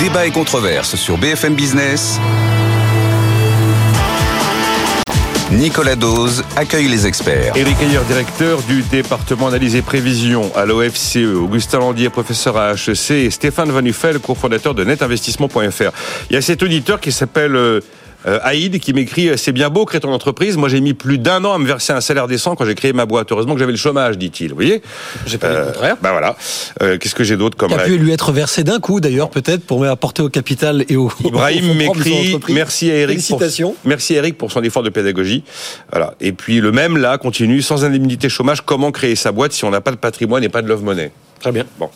Débat et controverse sur BFM Business. Nicolas Dose accueille les experts. Éric Ayer, directeur du département analyse et prévision à l'OFCE, Augustin Landier, professeur à HEC et Stéphane Van Uffel, cofondateur de netinvestissement.fr. Il y a cet auditeur qui s'appelle euh, euh, Aïd qui m'écrit euh, c'est bien beau créer ton entreprise. Moi j'ai mis plus d'un an à me verser un salaire décent quand j'ai créé ma boîte. Heureusement que j'avais le chômage, dit-il. Vous voyez J'ai pas dit le contraire. Bah voilà. Euh, Qu'est-ce que j'ai d'autre comme Qui a pu lui être versé d'un coup d'ailleurs peut-être pour apporter au capital et au Ibrahim m'écrit merci à Eric pour, Félicitations. merci à Eric pour son effort de pédagogie. Voilà. Et puis le même là continue sans indemnité chômage. Comment créer sa boîte si on n'a pas de patrimoine et pas de love money? Très bien. Bon.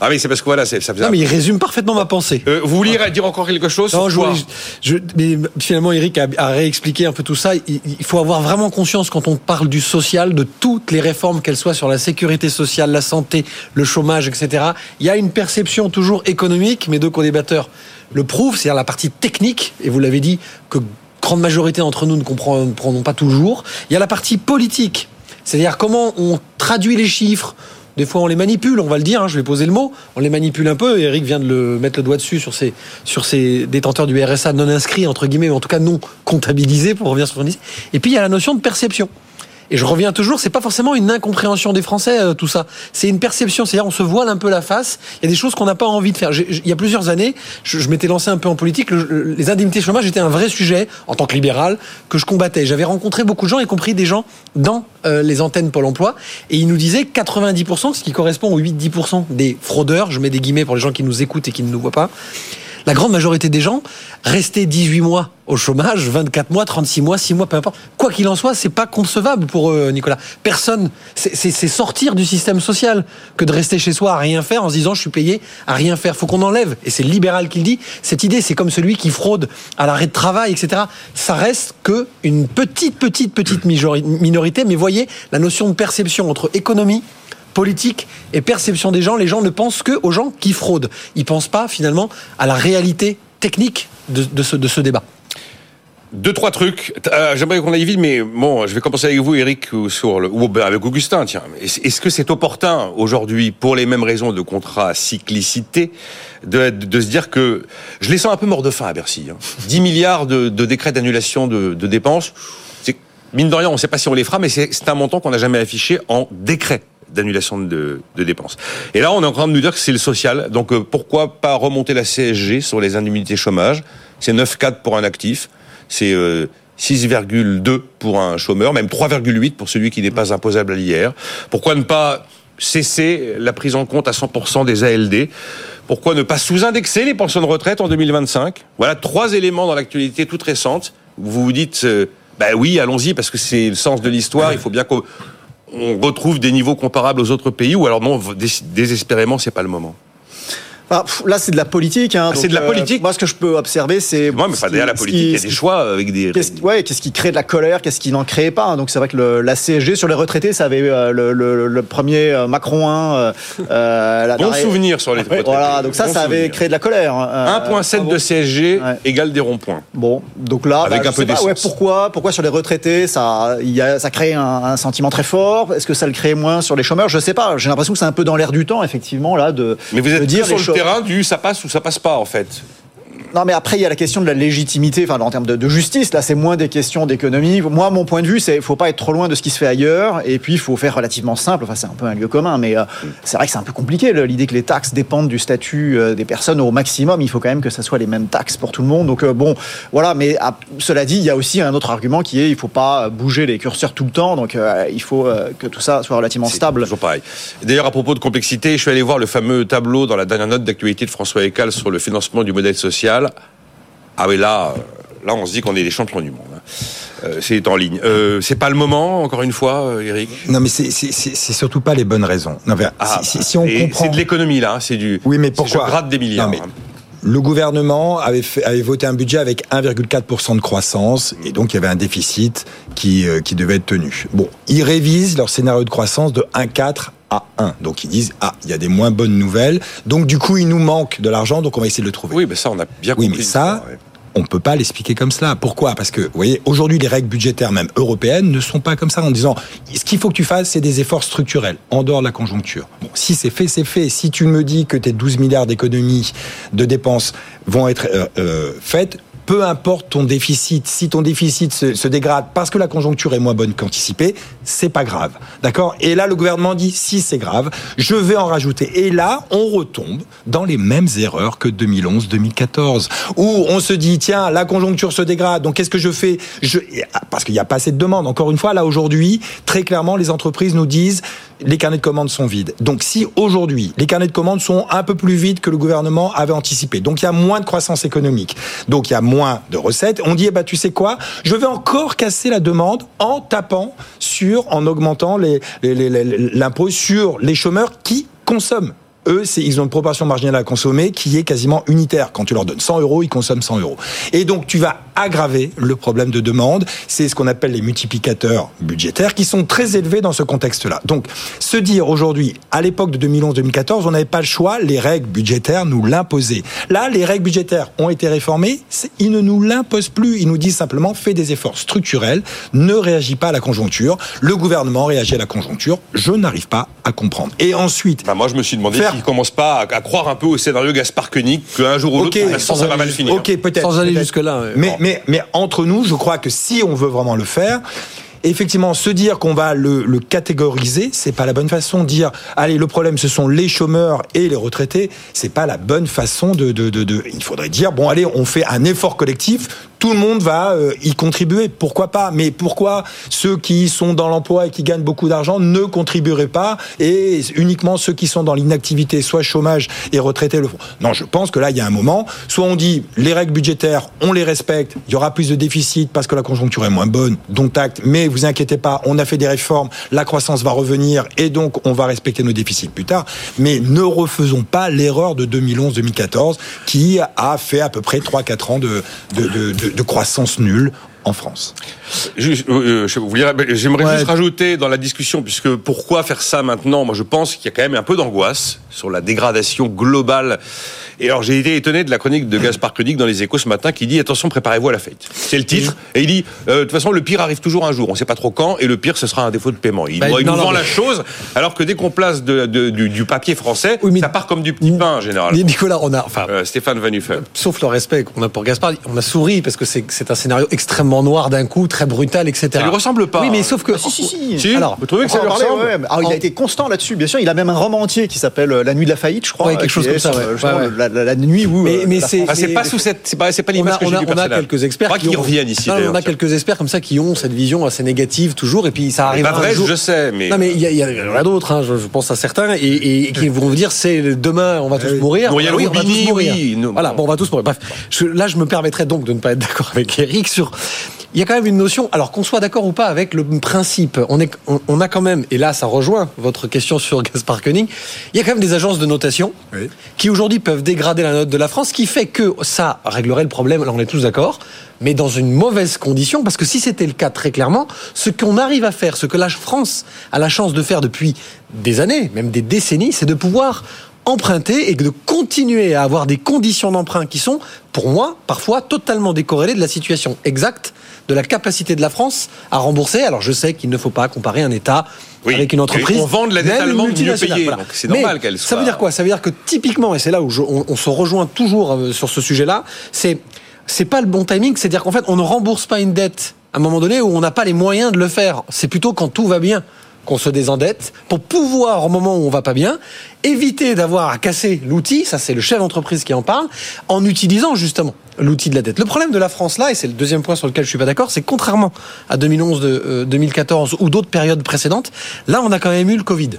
Ah oui, c'est parce que voilà, c'est- ça faisait. Non mais il résume parfaitement ma pensée. Euh, vous vouliez dire encore quelque chose Non, je voulais- je- mais finalement, Eric a, a réexpliqué un peu tout ça. Il, il faut avoir vraiment conscience quand on parle du social, de toutes les réformes, qu'elles soient sur la sécurité sociale, la santé, le chômage, etc. Il y a une perception toujours économique. Mes deux co-débatteurs le prouvent, c'est-à-dire la partie technique. Et vous l'avez dit que grande majorité d'entre nous ne comprendront pas toujours. Il y a la partie politique, c'est-à-dire comment on traduit les chiffres. Des fois, on les manipule, on va le dire, hein, je vais poser le mot. On les manipule un peu. Eric vient de le mettre le doigt dessus sur ces, détenteurs du RSA non inscrits, entre guillemets, ou en tout cas non comptabilisés, pour revenir sur ce qu'on. Et puis, il y a la notion de perception. Et je reviens toujours, c'est pas forcément une incompréhension des Français, euh, tout ça. C'est une perception, c'est-à-dire on se voile un peu la face. Il y a des choses qu'on n'a pas envie de faire. Il y a plusieurs années, je, m'étais lancé un peu en politique. le- le- les indemnités chômage étaient un vrai sujet en tant que libéral que je combattais. J'avais rencontré beaucoup de gens, y compris des gens dans euh, les antennes Pôle Emploi, et ils nous disaient 90%, ce qui correspond aux 8-10% des fraudeurs. Je mets des guillemets pour les gens qui nous écoutent et qui ne nous voient pas. La grande majorité des gens restaient 18 mois au chômage, 24 mois, 36 mois, 6 mois, peu importe. Quoi qu'il en soit, c'est pas concevable pour eux, Nicolas. Personne, c'est sortir du système social que de rester chez soi à rien faire en se disant je suis payé à rien faire. Faut qu'on enlève. Et c'est le libéral qui le dit. Cette idée, c'est comme celui qui fraude à l'arrêt de travail, etc. Ça reste que une petite, petite, petite minorité. Mais voyez la notion de perception entre économie politique et perception des gens. Les gens ne pensent que aux gens qui fraudent. Ils pensent pas finalement à la réalité technique de, ce, débat. Deux trois trucs. Euh, J'aimerais qu'on aille vite, mais bon, je vais commencer avec vous, Eric, ou ben, avec Augustin. Tiens, est-ce que c'est opportun aujourd'hui, pour les mêmes raisons de contrat cyclicité, de, se dire que je les sens un peu mort de faim à Bercy. Hein. 10 milliards de, décrets d'annulation de, dépenses. Mine de rien, on ne sait pas si on les fera, mais c'est un montant qu'on n'a jamais affiché en décret d'annulation de, de dépenses. Et là, on est en train de nous dire que c'est le social. Donc, euh, pourquoi pas remonter la CSG sur les indemnités chômage? C'est 9,4 pour un actif. C'est euh, 6,2 pour un chômeur, même 3,8 pour celui qui n'est pas imposable à l'IR. Pourquoi ne pas cesser la prise en compte à 100% des ALD Pourquoi ne pas sous-indexer les pensions de retraite en 2025 Voilà trois éléments dans l'actualité toute récente. Vous vous dites, euh, bah oui, allons-y, parce que c'est le sens de l'histoire. Il faut bien qu'on on retrouve des niveaux comparables aux autres pays, ou alors non, dés- désespérément, c'est pas le moment. Enfin, pff, là, c'est de la politique. Hein, Ah, c'est de la euh, politique moi, ce que je peux observer, c'est. Moi, mais derrière la politique, il y a des choix avec des. Qu'est-ce, ouais, qu'est-ce qui crée de la colère, qu'est-ce qui n'en crée pas hein. Donc c'est vrai que le, la CSG sur les retraités, ça avait euh, le, le- le premier euh, Macron 1. euh, euh, la- Bon la- souvenir sur les retraités. Voilà, donc ça, Bon ça avait souvenir. créé de la colère. hein. Euh, 1,7 bravo. de CSG Ouais. égale des ronds-points. Bon, donc là, Avec bah, un peu pas, pourquoi, pourquoi sur les retraités, ça, il y a, ça crée un, un sentiment très fort? Est-ce que ça le crée moins sur les chômeurs? Je sais pas. J'ai l'impression que c'est un peu dans l'air du temps, effectivement, là, de. Mais vous de êtes dire les le choses. Du ça passe ou ça passe pas en fait. Non, mais après, il y a la question de la légitimité, enfin, en termes de, de justice. Là, c'est moins des questions d'économie. Moi, mon point de vue, c'est qu'il faut pas être trop loin de ce qui se fait ailleurs. Et puis, il faut faire relativement simple. Enfin, c'est un peu un lieu commun, mais euh, c'est vrai que c'est un peu compliqué, l'idée que les taxes dépendent du statut euh, des personnes au maximum. Il faut quand même que ça soit les mêmes taxes pour tout le monde. Donc, euh, bon, voilà. Mais cela dit, il y a aussi un autre argument qui est il faut pas bouger les curseurs tout le temps. Donc, il faut que tout ça soit relativement stable. Toujours pareil. D'ailleurs, à propos de complexité, je suis allé voir le fameux tableau dans la dernière note d'actualité de François Eccal sur le financement du modèle social. Ah oui, là, euh, là, on se dit qu'on est les champions du monde. hein. Euh, c'est en ligne. Euh, c'est pas le moment, encore une fois, Eric? Non, mais c'est- surtout pas les bonnes raisons. Non, mais Ah, si, on comprend. C'est de l'économie là, hein, c'est du. Oui, mais c'est pourquoi Je gratte des milliards. Non, mais hein. Le gouvernement avait, fait- avait voté un budget avec 1,4% de croissance et donc il y avait un déficit qui, euh, qui devait être tenu. Bon, ils révisent leur scénario de croissance de 1,4 à 1. Donc ils disent ah il y a des moins bonnes nouvelles. Donc du coup il nous manque de l'argent donc on va essayer de le trouver. Oui, mais ça, on a bien Oui, compris. mais ça, ouais. on peut pas l'expliquer comme cela. Pourquoi? Parce que, vous voyez, aujourd'hui, les règles budgétaires, même européennes, ne sont pas comme ça en disant ce qu'il faut que tu fasses, c'est des efforts structurels en dehors de la conjoncture. Bon, si c'est fait, c'est fait. Si tu me dis que tes 12 milliards d'économies de dépenses vont être euh, euh, faites, peu importe ton déficit, si ton déficit se, dégrade parce que la conjoncture est moins bonne qu'anticipée, c'est pas grave. D'accord? Et là, le gouvernement dit si c'est grave, je vais en rajouter. Et là, on retombe dans les mêmes erreurs que 2011-2014, où on se dit tiens, la conjoncture se dégrade, donc qu'est-ce que je fais? Je, Parce qu'il n'y a pas assez de demande. Encore une fois, là aujourd'hui, très clairement, les entreprises nous disent les carnets de commandes sont vides. Donc si aujourd'hui les carnets de commandes sont un peu plus vides que le gouvernement avait anticipé, donc il y a moins de croissance économique, donc il y a moins de recettes, on dit eh ben tu sais quoi, je vais encore casser la demande en tapant sur, en augmentant l'impôt sur les chômeurs qui consomment. Eux, ils ont une proportion marginale à consommer qui est quasiment unitaire. Quand tu leur donnes 100 euros, ils consomment 100 euros. Et donc, tu vas aggraver le problème de demande. C'est ce qu'on appelle les multiplicateurs budgétaires qui sont très élevés dans ce contexte-là. Donc, se dire aujourd'hui, à l'époque de 2011-2014, on n'avait pas le choix, les règles budgétaires nous l'imposaient. Là, les règles budgétaires ont été réformées, ils ne nous l'imposent plus. Ils nous disent simplement, fais des efforts structurels, ne réagis pas à la conjoncture. Le gouvernement réagit à la conjoncture. Je n'arrive pas à comprendre. Et ensuite, Bah, moi, je me suis demandé Faire- s'il commence pas à, croire un peu au scénario Gaspard Koenig qu'un jour ou l'autre, Ok, pour l'instant, ça va mal finir. Ok, peut-être. Sans aller jusque-là. Mais, Bon. Mais, entre nous, je crois que si on veut vraiment le faire, effectivement, se dire qu'on va le, le catégoriser, c'est pas la bonne façon. Dire, allez, le problème, ce sont les chômeurs et les retraités, c'est pas la bonne façon de- Il faudrait dire, bon, allez, on fait un effort collectif. Tout le monde va euh, y contribuer, pourquoi pas? Mais pourquoi ceux qui sont dans l'emploi et qui gagnent beaucoup d'argent ne contribueraient pas et uniquement ceux qui sont dans l'inactivité, soit chômage et retraités le font? Non, je pense que là, il y a un moment, soit on dit les règles budgétaires, on les respecte, il y aura plus de déficit parce que la conjoncture est moins bonne, dont acte, mais vous inquiétez pas, on a fait des réformes, la croissance va revenir et donc on va respecter nos déficits plus tard, mais ne refaisons pas l'erreur de 2011-2014 qui a fait à peu près 3-4 ans de, de, de, de- de croissance nulle en France. Euh, euh, mais J'aimerais Ouais. juste rajouter dans la discussion, puisque pourquoi faire ça maintenant? Moi, je pense qu'il y a quand même un peu d'angoisse sur la dégradation globale. Et alors, j'ai été étonné de la chronique de Gaspard Koenig dans les Échos ce matin, qui dit attention, préparez-vous à la fête. C'est le titre. Et il dit euh, de toute façon, le pire arrive toujours un jour. On ne sait pas trop quand, et le pire, ce sera un défaut de paiement. Il, Bah, il non, nous non, vend mais- la chose, alors que dès qu'on place de- de- du, du papier français, Oui, mais- ça part comme du petit pain, en général. Nicolas, on a, enfin, Euh, Stéphane Van Nuffen. sauf le respect qu'on a pour Gaspard, on a souri parce que c'est un scénario extrêmement noir d'un coup, très brutal, etc. Ça lui ressemble pas. Oui, mais sauf que. Ah, si, si, si. Si Alors, vous trouvez que ça lui ressemble ouais, alors, il En- a été constant là-dessus, bien sûr. Il a même un roman entier qui s'appelle euh, La nuit de la faillite, je crois. Ouais, quelque qui chose comme ça, ouais. euh, Ouais, ouais. La, la- la nuit où. Mais- euh, mais c'est- Ah, pas sous cette, c'est pas, c'est pas On l'image que on j'ai a- du on a personnage. quelques experts ont- reviennent ici. On a quelques experts comme ça qui ont cette vision assez négative toujours, et puis ça arrive pas un vrai, jour. je sais, mais. Non mais il y, il en a d'autres, hein, je, pense à certains, et, qui vont vous dire c'est demain on va tous mourir. Ah oui, on va tous mourir. voilà, bon on va tous mourir. Bref, là je me permettrais donc de ne pas être d'accord avec Eric sur. Il y a quand même une notion, alors qu'on soit d'accord ou pas avec le principe, on, est, on, on a quand même, et là ça rejoint votre question sur Gaspard Koenig, il y a quand même des agences de notation Oui. qui aujourd'hui peuvent dégrader la note de la France, ce qui fait que ça réglerait le problème, là on est tous d'accord, mais dans une mauvaise condition, parce que si c'était le cas très clairement, ce qu'on arrive à faire, ce que la France a la chance de faire depuis des années, même des décennies, c'est de pouvoir emprunter et de continuer à avoir des conditions d'emprunt qui sont, pour moi, parfois totalement décorrélées de la situation exacte de la capacité de la France à rembourser. Alors je sais qu'il ne faut pas comparer un État Oui. avec une entreprise. Et on vend de la dette allemande mieux payée, voilà. donc c'est normal qu'elle Ça soit- veut dire quoi? Ça veut dire que typiquement, et c'est là où je- on, on se rejoint toujours euh, sur ce sujet-là, c'est c'est pas le bon timing. C'est-à-dire qu'en fait, on ne rembourse pas une dette à un moment donné où on n'a pas les moyens de le faire. C'est plutôt quand tout va bien qu'on se désendette pour pouvoir, au moment où on va pas bien, éviter d'avoir à casser l'outil, ça c'est le chef d'entreprise qui en parle, en utilisant justement l'outil de la dette. Le problème de la France là, et c'est le deuxième point sur lequel je suis pas d'accord, c'est contrairement à 2011, de, euh, 2014 ou d'autres périodes précédentes, là on a quand même eu le Covid.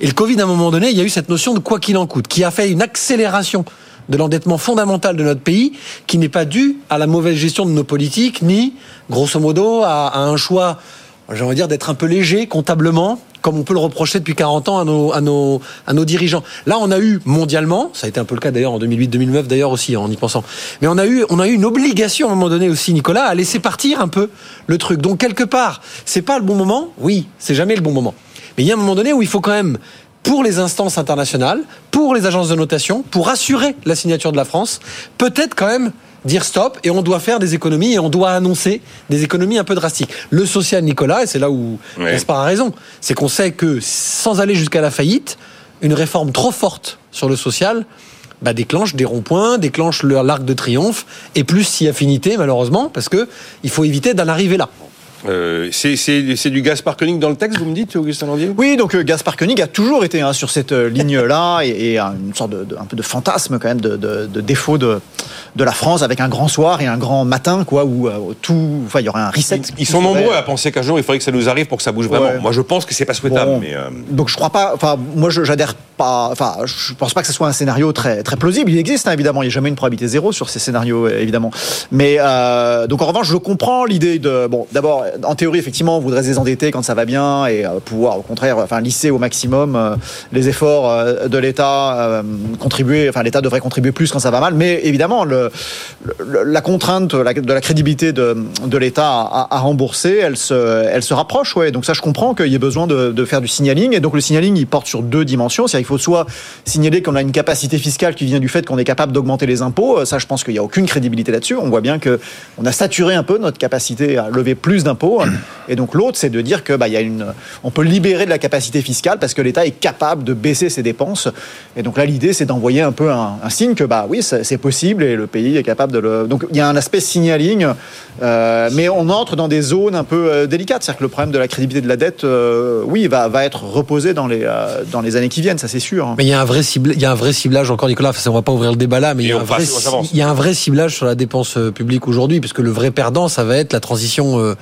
Et le Covid, à un moment donné, il y a eu cette notion de quoi qu'il en coûte, qui a fait une accélération de l'endettement fondamental de notre pays, qui n'est pas dû à la mauvaise gestion de nos politiques, ni, grosso modo, à, à un choix, j'ai envie de dire, d'être un peu léger comptablement, comme on peut le reprocher depuis 40 ans à nos, dirigeants. Là, on a eu mondialement, ça a été un peu le cas d'ailleurs en 2008-2009 d'ailleurs aussi, en y pensant, mais on a eu, on a eu une obligation à un moment donné aussi, Nicolas, à laisser partir un peu le truc. Donc quelque part, c'est pas le bon moment. Oui, c'est jamais le bon moment. Mais il y a un moment donné où il faut quand même pour les instances internationales, pour les agences de notation, pour assurer la signature de la France, peut-être quand même dire stop et on doit faire des économies et on doit annoncer des économies un peu drastiques. Le social, Nicolas, et c'est là où Ouais. Gaspard a raison, c'est qu'on sait que sans aller jusqu'à la faillite, une réforme trop forte sur le social bah, déclenche des ronds-points, déclenche le- l'arc de triomphe, et plus si affinité, malheureusement, parce que il faut éviter d'en arriver là. Euh, c'est du Gaspard Koenig dans le texte, vous me dites, Augustin Landier? Oui, donc euh, Gaspard Koenig a toujours été hein, sur cette euh, ligne-là et, et un- une sorte de, de- un peu de fantasme quand même de, de- de défaut de, de la France avec un grand soir et un grand matin quoi où euh, tout, enfin il y aurait un reset. Ils, sont serait- nombreux à penser qu'un jour il faudrait que ça nous arrive pour que ça bouge vraiment. Ouais. Moi je pense que c'est pas souhaitable, Bon. mais euh, Donc je crois pas. Enfin, moi j'adhère pas. Enfin, je pense pas que ce soit un scénario très très plausible. Il existe hein, évidemment. Il n'y a jamais une probabilité zéro sur ces scénarios euh, évidemment. Mais euh, donc en revanche, je comprends l'idée de. Bon, d'abord en théorie effectivement, on voudrait se désendetter quand ça va bien et euh, pouvoir au contraire, enfin lisser au maximum les efforts de l'État, contribuer. Enfin, l'État devrait contribuer plus quand ça va mal. Mais évidemment, le, la contrainte de la crédibilité de, de l'État à, rembourser, elle se, elle se rapproche. Ouais. Donc ça, je comprends qu'il y ait besoin de, de faire du signaling. Et donc le signaling, il porte sur deux dimensions. C'est-à-dire faut soit signaler qu'on a une capacité fiscale qui vient du fait qu'on est capable d'augmenter les impôts. Euh, Ça, je pense qu'il n'y a aucune crédibilité là-dessus. On voit bien que on a saturé un peu notre capacité à lever plus d'impôts. Et donc l'autre, c'est de dire que bah, y a une, on peut libérer de la capacité fiscale parce que l'État est capable de baisser ses dépenses. Et donc là, l'idée, c'est d'envoyer un peu un, signe que bah oui, c'est possible et le pays est capable de le. Donc il y a un aspect signaling, euh, mais on entre dans des zones un peu euh, délicates. C'est-à-dire que le problème de la crédibilité de la dette, oui, va, va être reposé dans les dans les années qui viennent, ça c'est sûr. Mais il y a un vrai cible, il y a un vrai ciblage encore, Nicolas. Enfin, on va pas ouvrir le débat là, mais il y, a un vrai, passe, on s'avance. il y a un vrai ciblage sur la dépense euh, publique aujourd'hui, puisque le vrai perdant, ça va être la transition euh,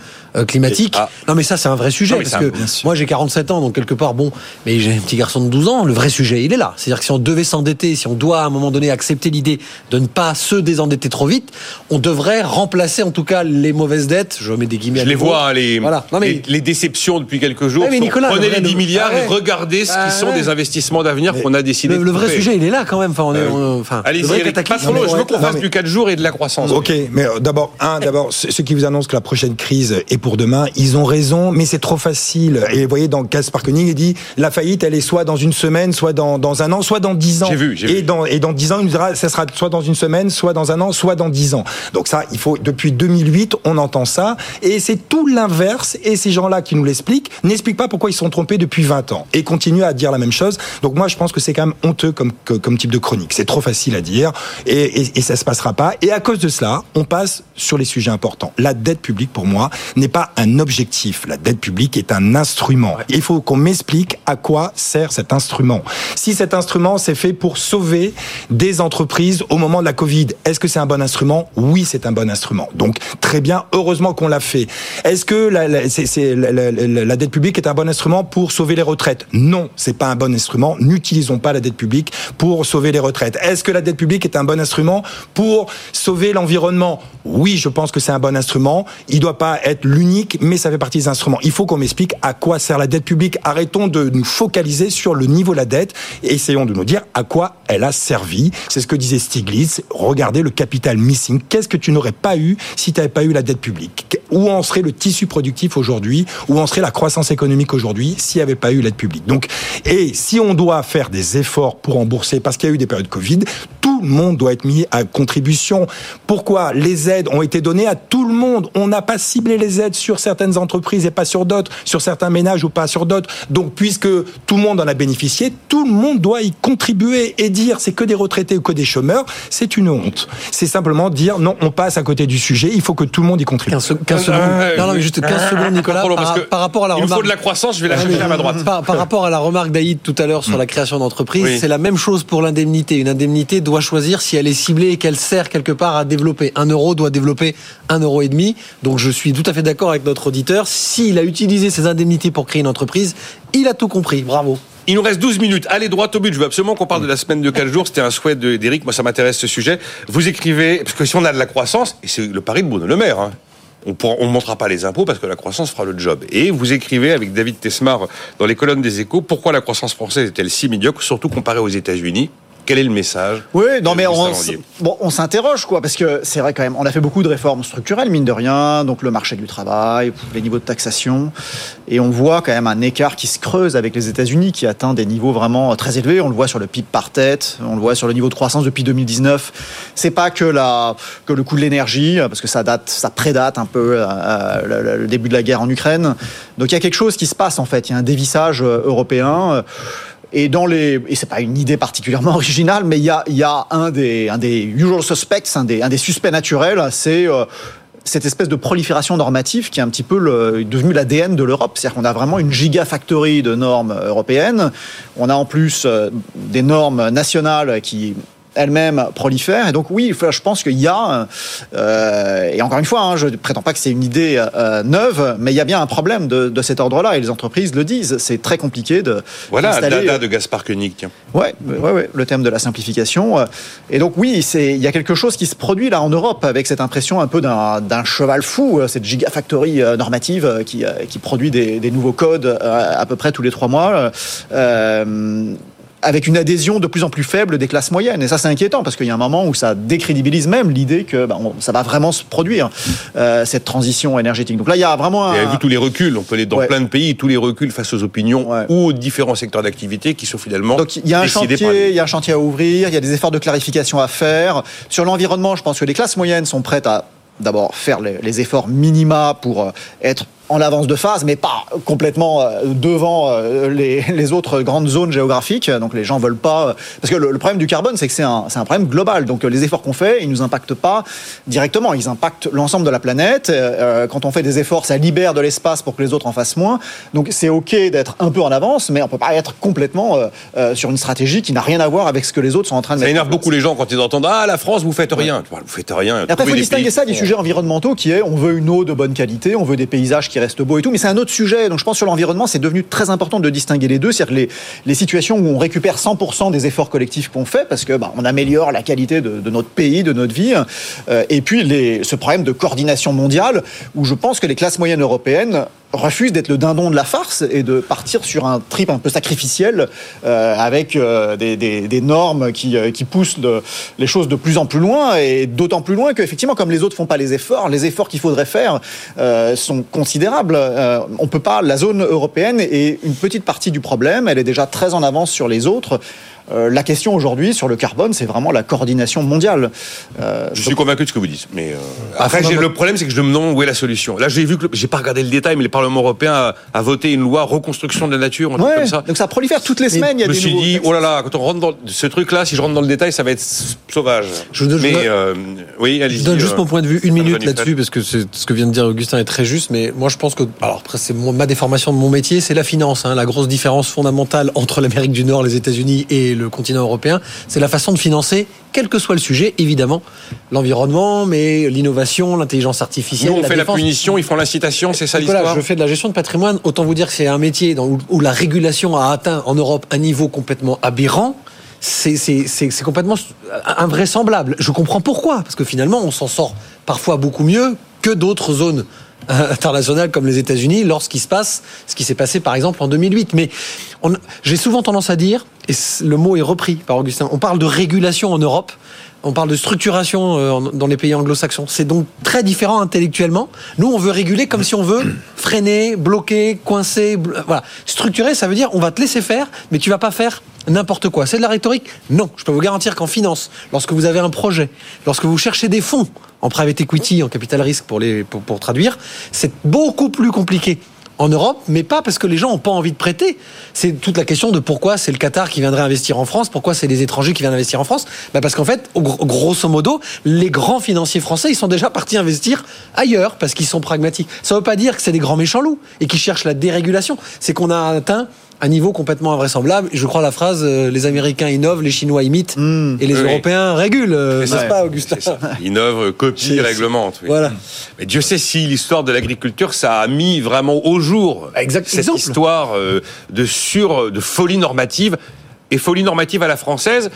climatique. Et- ah. Non, mais ça, c'est un vrai sujet, Non, parce un- que moi, j'ai 47 ans, donc quelque part, bon, mais j'ai un petit garçon de 12 ans. Le vrai sujet, il est là. C'est-à-dire que si on devait s'endetter, si on doit à un moment donné accepter l'idée de ne pas se désendetter trop vite, on devrait remplacer en tout cas les mauvaises dettes. Je mets des guillemets. je à les vois, hein, les, Voilà. Non, mais- les, les déceptions depuis quelques jours. Ouais, mais sont, Nicolas, prenez le les 10 le- milliards Ah ouais. et regardez ce qui Ah sont des investissements d'avenir qu'on a décidé Le, de le vrai sujet, il est là quand même. Enfin, on est, Euh, on- enfin, Allez-y, pas trop je veux qu'on fasse du 4 jours et de la croissance. Ok, mais euh, d'abord, un, d'abord, ceux qui vous annoncent que la prochaine crise est pour demain, ils ont raison, mais c'est trop facile. Et vous voyez, dans Gaspar Koenig, il dit, la faillite, elle est soit dans une semaine, soit dans, dans un an, soit dans dix ans. J'ai vu, j'ai et vu. Dans, et dans dix ans, il nous dira, ça sera soit dans une semaine, soit dans un an, soit dans dix ans. Donc ça, il faut, depuis 2008, on entend ça, et c'est tout l'inverse, et ces gens-là qui nous l'expliquent, n'expliquent pas pourquoi ils sont trompés depuis 20 ans, et continuent à dire la même chose. Donc moi, je pense que c'est quand même honteux comme, que- comme type de chronique. C'est trop facile à dire, et, et, et ça se passera pas. Et à cause de cela, on passe sur les sujets importants. La dette publique, pour moi, n'est pas un objectif. La dette publique est un instrument. Il faut qu'on m'explique à quoi sert cet instrument. Si cet instrument, c'est fait pour sauver des entreprises au moment de la Covid, est-ce que c'est un bon instrument? Oui, c'est un bon instrument. Donc, très bien, heureusement qu'on l'a fait. Est-ce que la, dette publique est un bon instrument pour sauver les retraites? Non, c'est pas un bon instrument. N'utilisons pas la dette publique pour sauver les retraites. Est-ce que la dette publique est un bon instrument pour sauver l'environnement? Oui, je pense que c'est un bon instrument. Il doit pas être l'unique, mais ça fait partie des instruments. Il faut qu'on m'explique à quoi sert la dette publique. Arrêtons de nous focaliser sur le niveau de la dette et essayons de nous dire à quoi elle a servi. C'est ce que disait Stiglitz. Regardez le capital missing. Qu'est-ce que tu n'aurais pas eu si tu n'avais pas eu la dette publique? Où en serait le tissu productif aujourd'hui? Où en serait la croissance économique aujourd'hui s'il n'y avait pas eu l'aide publique? Donc, et si on doit faire des efforts pour rembourser, parce qu'il y a eu des périodes Covid, tout le monde doit être mis à contribution. Pourquoi les aides ont été données à tout le monde? On n'a pas ciblé les aides sur certaines entreprises et pas sur d'autres, sur certains ménages ou pas sur d'autres. Donc, puisque tout le monde en a bénéficié, tout le monde doit y contribuer et dire c'est que des retraités ou que des chômeurs, c'est une honte. C'est simplement dire non, on passe à côté du sujet, il faut que tout le monde y contribue. 15, 15 secondes. Non, non, mais juste 15 secondes, Nicolas. Par, parce que par rapport à la il remarque. faut de la croissance, je vais la Ah, chercher à ma droite. Par, par rapport à la remarque d'Aïd tout à l'heure sur la création d'entreprise, Oui. c'est la même chose pour l'indemnité. Une indemnité doit choisir si elle est ciblée et qu'elle sert quelque part à développer. Un euro doit développer un euro et demi. Donc je suis tout à fait d'accord avec notre auditeur. S'il a utilisé ces indemnités pour créer une entreprise, il a tout compris. Bravo. Il nous reste 12 minutes. Allez, droit au but. Je veux absolument qu'on parle de la semaine de 4 jours. C'était un souhait d'Éric. Moi, ça m'intéresse ce sujet. Vous écrivez, parce que si on a de la croissance, et c'est le pari de Bruno Le Maire, hein, on ne montrera pas les impôts parce que la croissance fera le job. Et vous écrivez avec David Tesmar dans les colonnes des échos, pourquoi la croissance française est-elle si médiocre, surtout comparée aux États-Unis? Quel est le message Oui, non, mais on, bon, on s'interroge, quoi, parce que c'est vrai quand même, on a fait beaucoup de réformes structurelles, mine de rien, donc le marché du travail, les niveaux de taxation, et on voit quand même un écart qui se creuse avec les États-Unis, qui atteint des niveaux vraiment très élevés. On le voit sur le PIB par tête, on le voit sur le niveau de croissance depuis 2019. C'est pas que la que le coût de l'énergie, parce que ça date, ça prédate un peu euh, le, le début de la guerre en Ukraine. Donc il y a quelque chose qui se passe en fait. Il y a un dévissage euh, européen. Et dans les, et c'est pas une idée particulièrement originale, mais il y a, y a un des, un des usual suspects, un des, un des suspects naturels, c'est euh, cette espèce de prolifération normative qui est un petit peu le, devenu l'ADN de l'Europe. C'est-à-dire qu'on a vraiment une gigafactory de normes européennes. On a en plus euh, des normes nationales qui elles-mêmes prolifèrent. Et donc oui, je pense qu'il y a, euh, et encore une fois, hein, je ne prétends pas que c'est une idée euh, neuve, mais il y a bien un problème de, de cet ordre-là, et les entreprises le disent. C'est très compliqué de Voilà, Dada de Gaspard Koenig, tiens. Ouais, ouais, ouais, le thème de la simplification. Euh, Et donc oui, il y a quelque chose qui se produit là en Europe avec cette impression un peu d'un cheval fou, euh, cette gigafactory euh, normative euh, qui, euh, qui produit des, des nouveaux codes euh, à peu près tous les trois mois. euh, avec une adhésion de plus en plus faible des classes moyennes. Et ça, c'est inquiétant, parce qu'il y a un moment où ça décrédibilise même l'idée que bah, on- ça va vraiment se produire, euh, cette transition énergétique. Donc là, il y a vraiment Et un... avec vu tous les reculs, on peut aller dans Ouais. plein de pays, tous les reculs face aux opinions Ouais. ou aux différents secteurs d'activité qui sont finalement Donc il y a un chantier, il y a un chantier à ouvrir, il y a des efforts de clarification à faire. Sur l'environnement, je pense que les classes moyennes sont prêtes à d'abord faire les, les efforts minima pour euh, être en avance de phase, mais pas complètement euh, devant euh, les, les autres grandes zones géographiques. Donc les gens veulent pas. Parce que le, le problème du carbone, c'est que c'est un, un problème global. Donc euh, les efforts qu'on fait, ils nous impactent pas directement. Ils impactent l'ensemble de la planète. Euh, quand on fait des efforts, ça libère de l'espace pour que les autres en fassent moins. Donc c'est ok d'être un peu en avance, mais on peut pas être complètement euh, euh, sur une stratégie qui n'a rien à voir avec ce que les autres sont en train de Ça mettre. énerve beaucoup les gens quand ils entendent Ah, la France, vous faites rien. Tu vois, Vous faites rien. Et après, il faut distinguer ça des sujets environnementaux qui est on veut une eau de bonne qualité, on veut des paysages qui restent beaux et tout, mais c'est un autre sujet. Donc je pense sur l'environnement, c'est devenu très important de distinguer les deux. C'est-à-dire que les, les situations où on récupère 100% des efforts collectifs qu'on fait, parce que bah, on améliore la qualité de, notre pays, de notre vie, euh, et puis ce problème de coordination mondiale, où je pense que les classes moyennes européennes refusent d'être le dindon de la farce et de partir sur un trip un peu sacrificiel euh, avec euh, des, des- des normes qui, euh, qui poussent de- les choses de plus en plus loin et d'autant plus loin qu'effectivement comme les autres font pas les efforts, les efforts qu'il faudrait faire euh, sont considérables. Euh, on peut pas, la zone européenne est une petite partie du problème, elle est déjà très en avance sur les autres. Euh, la question aujourd'hui sur le carbone, c'est vraiment la coordination mondiale. Euh, Je suis convaincu de ce que vous dites. Mais euh, Ah, après, le problème, c'est que je me demande où est la solution. Là, j'ai vu que le- j'ai pas regardé le détail, mais le Parlement européen a, a voté une loi reconstruction de la nature, un truc ouais, comme ça. donc ça prolifère toutes les semaines. Il y a je me des suis nouveaux dit, textes. oh là là, quand on rentre dans ce truc-là, si je rentre dans le détail, ça va être sauvage. Je vous donne- mais euh, oui. Je juste euh, mon point de vue, une minute là-dessus, parce que ce que vient de dire Augustin est très juste, mais moi je pense que, alors après c'est ma déformation de mon métier, c'est la finance. hein. la grosse différence fondamentale entre l'Amérique du Nord, les États-Unis et le continent européen, c'est la façon de financer, quel que soit le sujet, évidemment, l'environnement, mais l'innovation, l'intelligence artificielle. Nous, on fait la punition, ils font l'incitation, c'est ça l'histoire je fais de la gestion de patrimoine. Autant vous dire que c'est un métier dans- où, la régulation a atteint en Europe un niveau complètement aberrant. C'est complètement invraisemblable. Je comprends pourquoi. Parce que finalement, on s'en sort parfois beaucoup mieux d'autres zones euh, internationales comme les États-Unis lorsqu'il se passe ce qui s'est passé par exemple en 2008. Mais j'ai souvent tendance à dire, et le mot est repris par Augustin, on parle de régulation en Europe. On parle de structuration euh, dans les pays anglo-saxons. C'est donc très différent intellectuellement. Nous, on veut réguler comme si on veut freiner, bloquer, coincer. Voilà. Structurer, ça veut dire on va te laisser faire, mais tu vas pas faire n'importe quoi. C'est de la rhétorique? Non. Je peux vous garantir qu'en finance, lorsque vous avez un projet, lorsque vous cherchez des fonds en private equity, en capital risque pour, les, pour, pour traduire, c'est beaucoup plus compliqué en Europe, mais pas parce que les gens n'ont pas envie de prêter. C'est toute la question de pourquoi c'est le Qatar qui viendrait investir en France, pourquoi c'est les étrangers qui viennent investir en France. Bah parce qu'en fait, grosso modo, les grands financiers français, ils sont déjà partis investir ailleurs parce qu'ils sont pragmatiques. Ça ne veut pas dire que c'est des grands méchants loups et qui cherchent la dérégulation. C'est qu'on a atteint un niveau complètement invraisemblable. Je crois la phrase euh, les Américains innovent, les Chinois imitent et les Oui. Européens régulent. euh, C'est N'est-ce ça. pas, Augustin C'est ça. Innove, copie, C'est- réglemente. oui. Voilà. Mais Dieu sait si l'histoire de l'agriculture, ça a mis vraiment au jour Exact- cette exemple. histoire euh, de sur, de folie normative et folie normative à la française.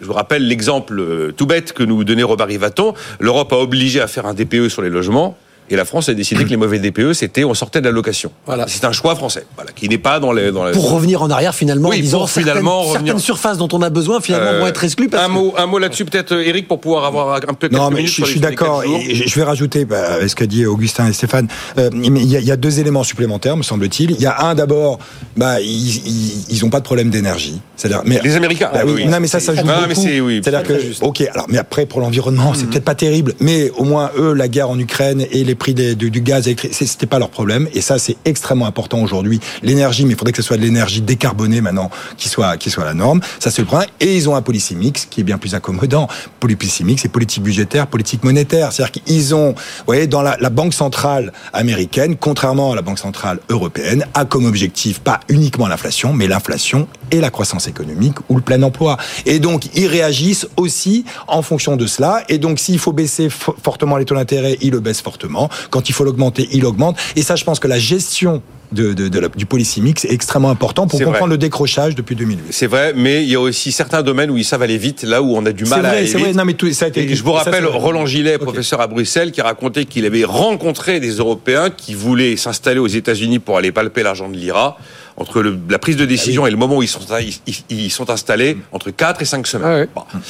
Je vous rappelle l'exemple tout bête que nous donnait Robert Rivaton. L'Europe a obligé à faire un DPE sur les logements. Et la France a décidé que les mauvais DPE, c'était on sortait de l'allocation. Voilà. C'est un choix français, voilà, qui n'est pas dans les. Dans les Pour revenir en arrière finalement, Oui, en disant pour certaines, finalement revenir. certaines surfaces dont on a besoin finalement Euh, vont être exclues. Parce un que- mot, un mot là-dessus peut-être, Eric, pour pouvoir avoir un peu Non, mais minutes je, suis d'accord. Et je vais rajouter bah, ce qu'a dit Augustin et Stéphane. Euh, mais il y, a, il y a deux éléments supplémentaires, me semble-t-il. Il y a un d'abord, bah, ils, ils, ils ont pas de problème d'énergie. C'est-à-dire, mais Les Américains. Bah Ah oui, oui. non, mais ça, ça joue Ah, beaucoup. mais c'est- oui. C'est-à-dire que, ok, alors, mais après, pour l'environnement, c'est peut-être pas terrible, mais au moins, eux, la guerre en Ukraine et les prix du, gaz électrique, c'était pas leur problème. Et ça, c'est extrêmement important aujourd'hui. L'énergie, mais il faudrait que ce soit de l'énergie décarbonée maintenant, qui soit, qui soit la norme. Ça, c'est le point. Et ils ont un policy mix qui est bien plus accommodant. Policy mix, c'est politique budgétaire, politique monétaire. C'est-à-dire qu'ils ont, vous voyez, dans la, la banque centrale américaine, contrairement à la banque centrale européenne, a comme objectif pas uniquement l'inflation, mais l'inflation et la croissance économique ou le plein emploi. Et donc, ils réagissent aussi en fonction de cela. Et donc, s'il faut baisser fo- fortement les taux d'intérêt, ils le baissent fortement. Quand il faut l'augmenter, ils l'augmentent. Et ça, je pense que la gestion de, de, de la- du mix est extrêmement important pour vrai. comprendre le décrochage depuis 2008. C'est vrai, mais il y a aussi certains domaines où ils savent aller vite, là où on a du mal à aller c'est vrai. Non, mais tout, ça a été. Je vous rappelle. Roland Gillet, professeur à Bruxelles, qui racontait qu'il avait rencontré des Européens qui voulaient s'installer aux États-Unis pour aller palper l'argent de l'IRA. Entre le- la prise de décision et le moment où ils sont, ils, ils sont installés, entre 4 et 5 semaines. Ah. Bon.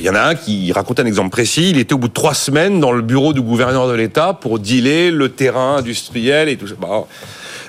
Il y en a un qui racontait un exemple précis. Il était au bout de trois semaines dans le bureau du gouverneur de l'État pour dealer le terrain industriel et tout ça. Bon.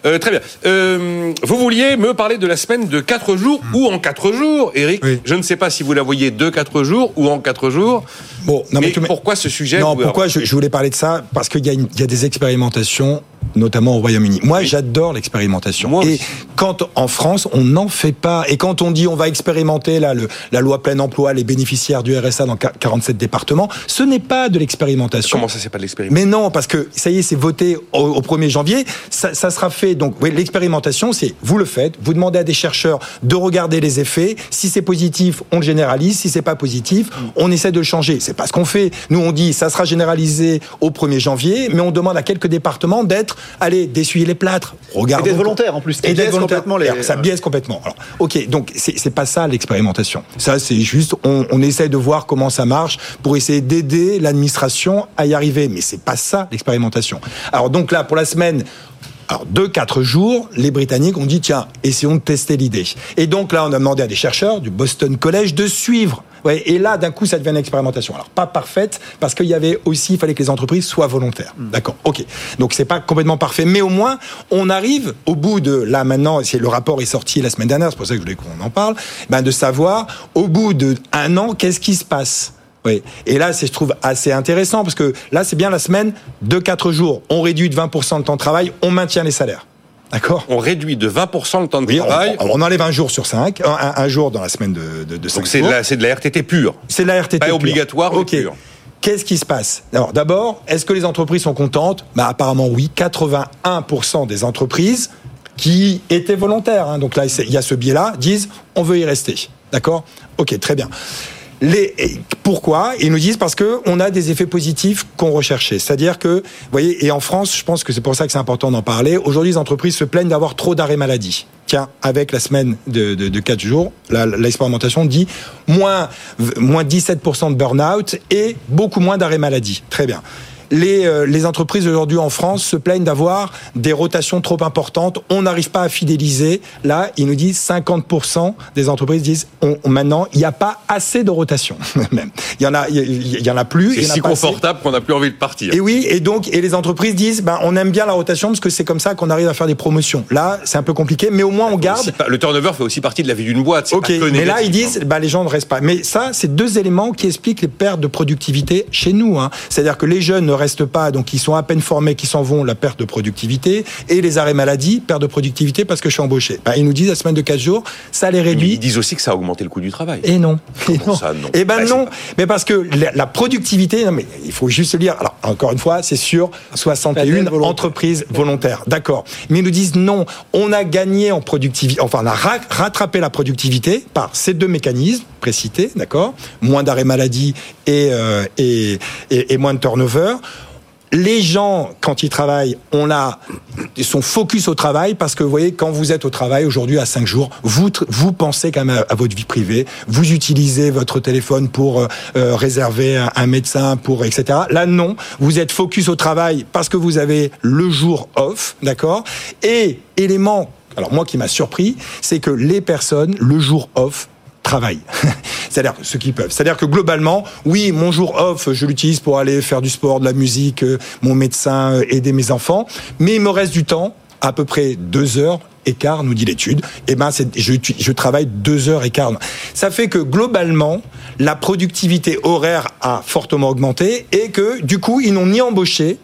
Euh, très bien. Euh, vous vouliez me parler de la semaine de 4 jours ou en 4 jours, Eric Oui. Je ne sais pas si vous la voyez de 4 jours ou en 4 jours. Bon, non, mais pourquoi ce sujet Non, pourquoi je, je voulais parler de ça Parce qu'il y a des expérimentations, notamment au Royaume-Uni. Moi, j'adore l'expérimentation. Et quand en France, on n'en fait pas, et quand on dit on va expérimenter là, le, la loi plein emploi, les bénéficiaires du RSA dans qua- 47 départements, ce n'est pas de l'expérimentation. Comment ça, c'est pas de l'expérimentation Mais non, parce que ça y est, c'est voté au, au 1er janvier. Ça, ça sera fait. Donc, oui, l'expérimentation, c'est vous le faites. Vous demandez à des chercheurs de regarder les effets. Si c'est positif, on le généralise. Si c'est pas positif, on essaie de le changer. C'est pas ce qu'on fait. Nous, on dit ça sera généralisé au 1er janvier, mais on demande à quelques départements d'être, allez, d'essuyer les plâtres. Regardons. Et d'être volontaire, en plus, Et d'être volontaire. complètement les- Ça biaise complètement. Alors, ok, donc c'est pas ça l'expérimentation. Ça, c'est juste, on, on essaie de voir comment ça marche pour essayer d'aider l'administration à y arriver. Mais c'est pas ça l'expérimentation. Alors donc là, pour la semaine. Alors, deux, quatre jours, les Britanniques ont dit, tiens, essayons de tester l'idée. Et donc là, on a demandé à des chercheurs du Boston College de suivre. Ouais, et là, d'un coup, ça devient une expérimentation. Alors, pas parfaite, parce qu'il y avait aussi, il fallait que les entreprises soient volontaires. D'accord, ok. Donc, c'est pas complètement parfait, mais au moins, on arrive au bout de, là, maintenant, c'est le rapport est sorti la semaine dernière, c'est pour ça que je voulais qu'on en parle, ben, de savoir, au bout d'un an, qu'est-ce qui se passe? Oui. Et là, c'est, je trouve assez intéressant parce que là, c'est bien la semaine de 4 jours. On réduit de 20% le temps de travail, on maintient les salaires. D'accord? On réduit de 20% le temps de Oui, travail. on enlève un jour sur 5, un, un jour dans la semaine de, de, de cinq Donc c'est de, la, c'est de la RTT pure. C'est de la RTT. Pas pure. obligatoire, mais Ok. pure. Qu'est-ce qui se passe? Alors d'abord, est-ce que les entreprises sont contentes? Bah, Apparemment oui, 81% des entreprises qui étaient volontaires, hein, donc là il y a ce biais-là, disent on veut y rester. D'accord? Ok, très bien. Les, pourquoi? Ils nous disent parce que on a des effets positifs qu'on recherchait. C'est-à-dire que, vous voyez, et en France, je pense que c'est pour ça que c'est important d'en parler. Aujourd'hui, les entreprises se plaignent d'avoir trop d'arrêts maladie. Tiens, avec la semaine de, de, de 4 jours, l'expérimentation dit moins, moins 17% de burn-out et beaucoup moins d'arrêts maladie. Très bien. Les, euh, les entreprises aujourd'hui en France se plaignent d'avoir des rotations trop importantes. On n'arrive pas à fidéliser. Là, ils nous disent 50% des entreprises disent on, on- maintenant il n'y a pas assez de rotation. Même il y en a, il y, en a plus. C'est si confortable qu'on n'a plus envie de partir. Et oui, et donc, et les entreprises disent, ben, on aime bien la rotation parce que c'est comme ça qu'on arrive à faire des promotions. Là, c'est un peu compliqué, mais au moins on garde. Pas- le turnover fait aussi partie de la vie d'une boîte. Ok, mais là ils disent, hein. bah, les gens ne restent pas. Mais ça, c'est deux éléments qui expliquent les pertes de productivité chez nous. Hein. C'est-à-dire que les jeunes ne restent pas, donc ils sont à peine formés, qui s'en vont, la perte de productivité, et les arrêts maladie, perte de productivité parce que je suis embauché. Bah, ils nous disent la semaine de 4 jours, ça les Mais réduit. Ils disent aussi que ça a augmenté le coût du travail. Et non. Et Comment non. ça, non Eh ben Bah, non. pas- Mais parce que la, la productivité, non mais il faut juste le lire. Alors encore une fois, c'est sur 61 Panel volontaire. entreprises volontaires. D'accord. Mais ils nous disent non. On a gagné en productivité. Enfin, on a ra- rattrapé la productivité par ces deux mécanismes précités. D'accord? Moins d'arrêts maladie et, euh, et, et, et moins de turnover. les gens, quand ils travaillent, on ils sont focus au travail parce que vous voyez, quand vous êtes au travail aujourd'hui à 5 jours, vous, vous pensez quand même à, à votre vie privée, vous utilisez votre téléphone pour euh, euh, réserver un, un médecin, pour etc. Là, non, vous êtes focus au travail parce que vous avez le jour off, d'accord? Et élément, alors moi qui m'a surpris, c'est que les personnes, le jour off, C'est-à-dire ceux qui peuvent. C'est-à-dire que globalement, oui, mon jour off, je l'utilise pour aller faire du sport, de la musique, euh, mon médecin, euh, aider mes enfants. Mais il me reste du temps, à peu près deux heures et quart, nous dit l'étude. Eh ben, je, je travaille deux heures et quart. Ça fait que globalement, la productivité horaire a fortement augmenté et que du coup, ils n'ont ni embauché.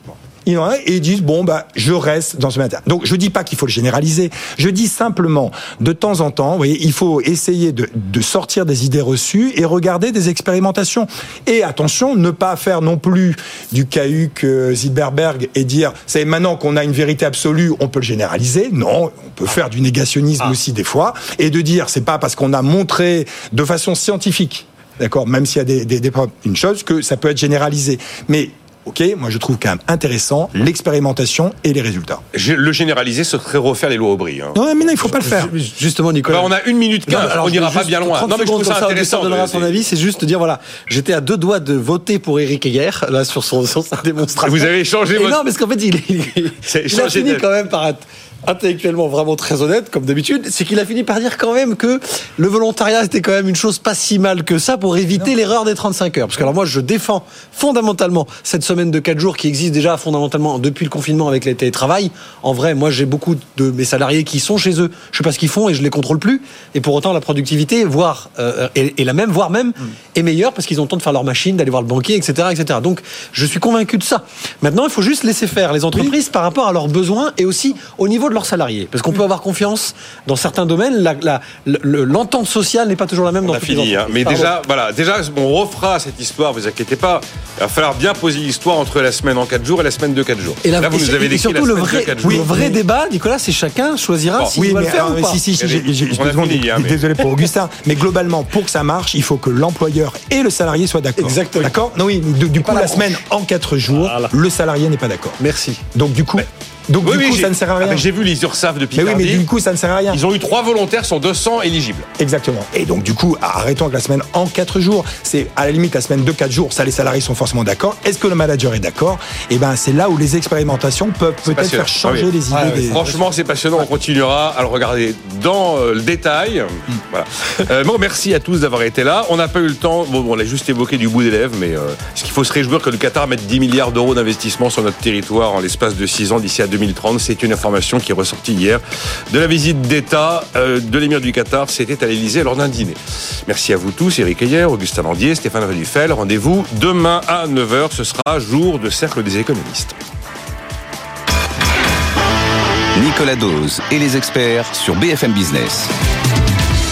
Ils en ont- et ils disent bon bah je reste dans ce matin. Donc je dis pas qu'il faut le généraliser. Je dis simplement de temps en temps, vous voyez, il faut essayer de, de sortir des idées reçues et regarder des expérimentations. Et attention, ne pas faire non plus du cahuc euh, Zilberberg et dire c'est maintenant qu'on a une vérité absolue, on peut le généraliser. Non, on peut faire du négationnisme aussi des fois et de dire c'est pas parce qu'on a montré de façon scientifique D'accord Même s'il y a des, des, des. Une chose, que ça peut être généralisé. Mais, ok, moi je trouve quand même intéressant l'expérimentation et les résultats. Le généraliser, ce serait refaire les lois Aubry. Hein. Non, mais non, il faut pas le faire. Justement, Nicolas. Bah, on a une minute Non, quinze, alors on n'ira pas bien loin. 30 Non, mais je trouve ça comme intéressant. Augustin donnera de- son avis, c'est juste de dire voilà, j'étais à deux doigts de voter pour Eric Heger là sur son sur sa démonstration. Vous avez changé votre- non, parce qu'en fait, il, il, C'est il a changé fini quand même par être intellectuellement vraiment très honnête, comme d'habitude. C'est qu'il a fini par dire quand même que le volontariat c'était quand même une chose pas si mal que ça pour éviter l'erreur des 35 heures. Parce que alors moi, je défends fondamentalement cette semaine de 4 jours qui existe déjà fondamentalement depuis le confinement avec les télétravail. En vrai, moi, j'ai beaucoup de mes salariés qui sont chez eux. Je sais pas ce qu'ils font et je les contrôle plus. Et pour autant, la productivité, voire euh, est, est la même, voire même est meilleure parce qu'ils ont le temps de faire leur machine, d'aller voir le banquier, etc., etc. Donc, je suis convaincu de ça. Maintenant, il faut juste laisser faire les entreprises par rapport à leurs besoins et aussi au niveau de leurs salariés, parce qu'on peut avoir confiance dans certains domaines. La- la- L'entente sociale n'est pas toujours la même On dans a fini, hein. mais Pardon. déjà, voilà, déjà, on refera cette histoire, vous inquiétez pas. Il va falloir bien poser l'histoire entre la semaine en 4 jours et la semaine de 4 jours. Et, la- Là, vous et nous avez et la surtout le vrai, 4 jours. le vrai débat, Nicolas, c'est chacun choisira Bon, s'il Oui, va mais le faire alors, ou pas. si, si, si, mais- Désolé pour Augustin, mais globalement, pour que ça marche, il faut que l'employeur et le salarié soient d'accord. Exactement. D'accord? Non, oui, du, du coup, la la semaine en 4 jours, Voilà. le salarié n'est pas d'accord. Merci. Donc, du coup, donc, Oui, du oui, coup ça ne sert à Ah, rien. J'ai vu les URSAF de Mais oui, mais du coup, ça ne sert à rien. Ils ont eu 3 volontaires sur 200 éligibles. Exactement. Et donc, du coup, arrêtons avec la semaine en 4 jours. C'est à la limite la semaine de 4 jours. Ça, les salariés sont forcément d'accord. Est-ce que le manager est d'accord? Et ben, c'est là où les expérimentations peuvent peut-être faire changer Ah les idées des. Franchement, c'est passionnant. On continuera à le regarder dans euh, le détail. Voilà. Euh, bon, merci à tous d'avoir été là. On n'a pas eu le temps. Bon, on l'a juste évoqué du bout des lèvres, mais euh, ce qu'il faut se réjouir que le Qatar mette 10 milliards d'euros d'investissement sur notre territoire en l'espace de 6 ans d'ici à 2030. C'est une information qui est ressortie hier de la visite d'État euh, de l'émir du Qatar. C'était à l'Elysée lors d'un dîner. Merci à vous tous, Eric Heyer, Augustin Landier, Stéphane Redufel. Rendez-vous demain à 9h. Ce sera jour de cercle des économistes. Nicolas Dose et les experts sur BFM Business.